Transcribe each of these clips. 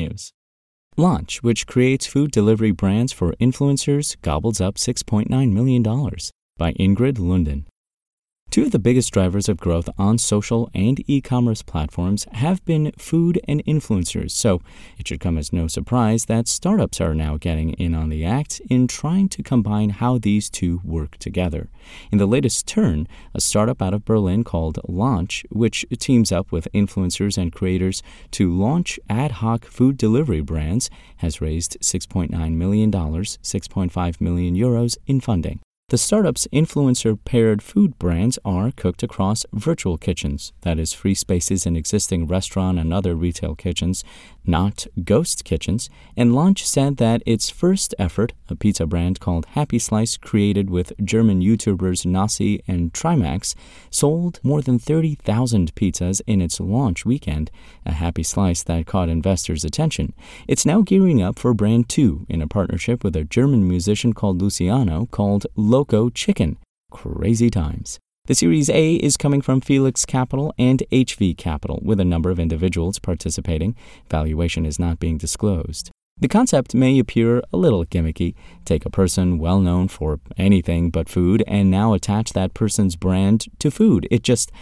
technews. Lanch, which creates food delivery brands for influencers, gobbles up $6.9 million by Ingrid Lunden. Two of the biggest drivers of growth on social and e commerce platforms have been food and influencers, so it should come as no surprise that startups are now getting in on the act in trying to combine how these two work together. In the latest turn, a startup out of Berlin called Lanch, which teams up with influencers and creators to launch ad hoc food delivery brands, has raised $6.9 million, 6.5 million euros in funding. The startup's influencer paired food brands are cooked across virtual kitchens, that is, free spaces in existing restaurant and other retail kitchens, not ghost kitchens. And Lanch said that its first effort, a pizza brand called Happy Slice, created with German YouTubers Nasi and Trymacs, sold more than 30,000 pizzas in its launch weekend, a Happy Slice that caught investors' attention. It's now gearing up for brand two in a partnership with a German musician called Luciano called Loco Chicken. Crazy times. The Series A is coming from Felix Capital and HV Capital, with a number of individuals participating. Valuation is not being disclosed. The concept may appear a little gimmicky. Take a person well known for anything but food and now attach that person's brand to food. It just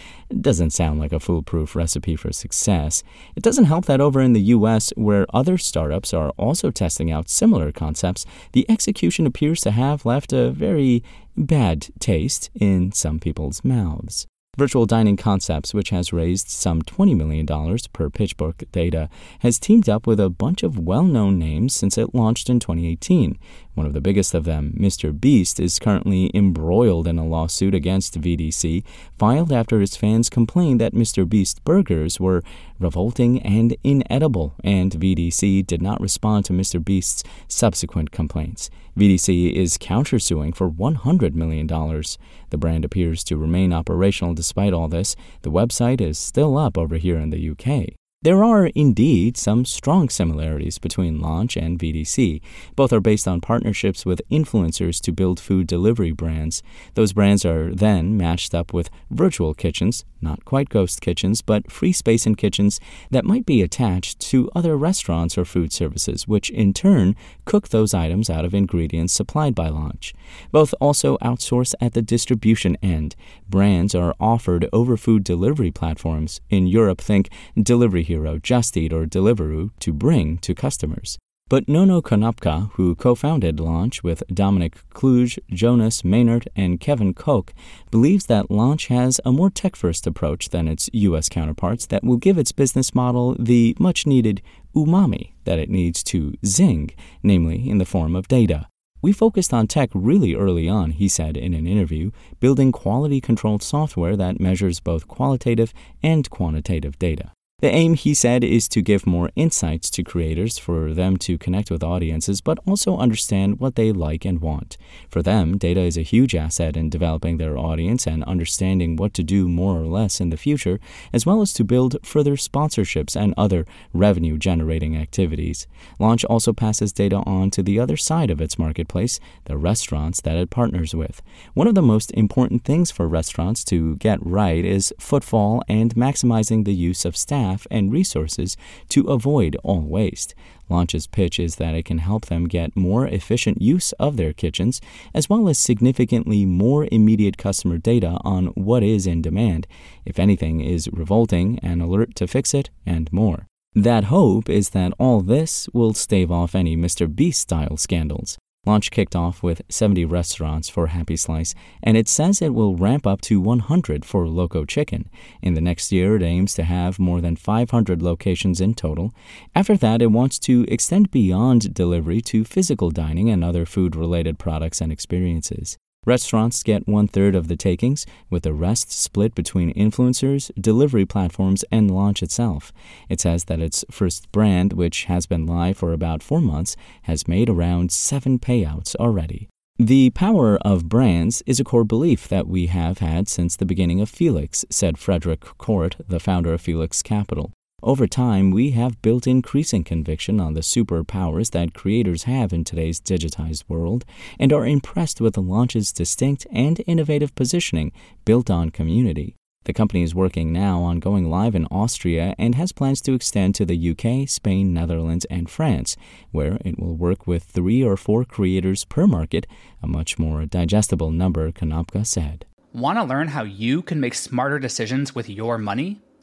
doesn't sound like a foolproof recipe for success. It doesn't help that over in the US, where other startups are also testing out similar concepts, the execution appears to have left a very bad taste in some people's mouths. Virtual Dining Concepts, which has raised some $20 million per PitchBook data, has teamed up with a bunch of well known names since it launched in 2018. One of the biggest of them, Mr. Beast, is currently embroiled in a lawsuit against VDC, filed after his fans complained that Mr. Beast burgers were revolting and inedible, and VDC did not respond to Mr. Beast's subsequent complaints. VDC is countersuing for $100 million. The brand appears to remain operational despite all this. The website is still up over here in the UK. There are indeed some strong similarities between Lanch and VDC. Both are based on partnerships with influencers to build food delivery brands. Those brands are then matched up with virtual kitchens, not quite ghost kitchens, but free space in kitchens that might be attached to other restaurants or food services, which in turn cook those items out of ingredients supplied by Lanch. Both also outsource at the distribution end. Brands are offered over food delivery platforms. In Europe, think Delivery Hero, Just Eat, or Deliveroo to bring to customers. But Nono Konopka, who co founded Lanch with Dominic Kluge, Jonas Maynard, and Kevin Koch, believes that Lanch has a more tech first approach than its U.S. counterparts that will give its business model the much needed umami that it needs to zing, namely in the form of data. We focused on tech really early on, he said in an interview, building quality controlled software that measures both qualitative and quantitative data. The aim, he said, is to give more insights to creators for them to connect with audiences, but also understand what they like and want. For them, data is a huge asset in developing their audience and understanding what to do more or less in the future, as well as to build further sponsorships and other revenue generating activities. Lanch also passes data on to the other side of its marketplace, the restaurants that it partners with. One of the most important things for restaurants to get right is footfall and maximizing the use of staff staff and resources to avoid all waste. Lanch's pitch is that it can help them get more efficient use of their kitchens, as well as significantly more immediate customer data on what is in demand, if anything is revolting, an alert to fix it, and more. That hope is that all this will stave off any Mr. Beast style scandals. Lanch kicked off with 70 restaurants for Happy Slice, and it says it will ramp up to 100 for Loco Chicken. In the next year, it aims to have more than 500 locations in total. After that, it wants to extend beyond delivery to physical dining and other food related products and experiences. Restaurants get one third of the takings, with the rest split between influencers, delivery platforms, and Lanch itself. It says that its first brand, which has been live for about four months, has made around seven payouts already. The power of brands is a core belief that we have had since the beginning of Felix, said Frédéric Court, the founder of Felix Capital. Over time, we have built increasing conviction on the superpowers that creators have in today's digitized world and are impressed with the Lanch's distinct and innovative positioning built on community. The company is working now on going live in Austria and has plans to extend to the UK, Spain, Netherlands, and France, where it will work with three or four creators per market, a much more digestible number, Konopka said. Want to learn how you can make smarter decisions with your money?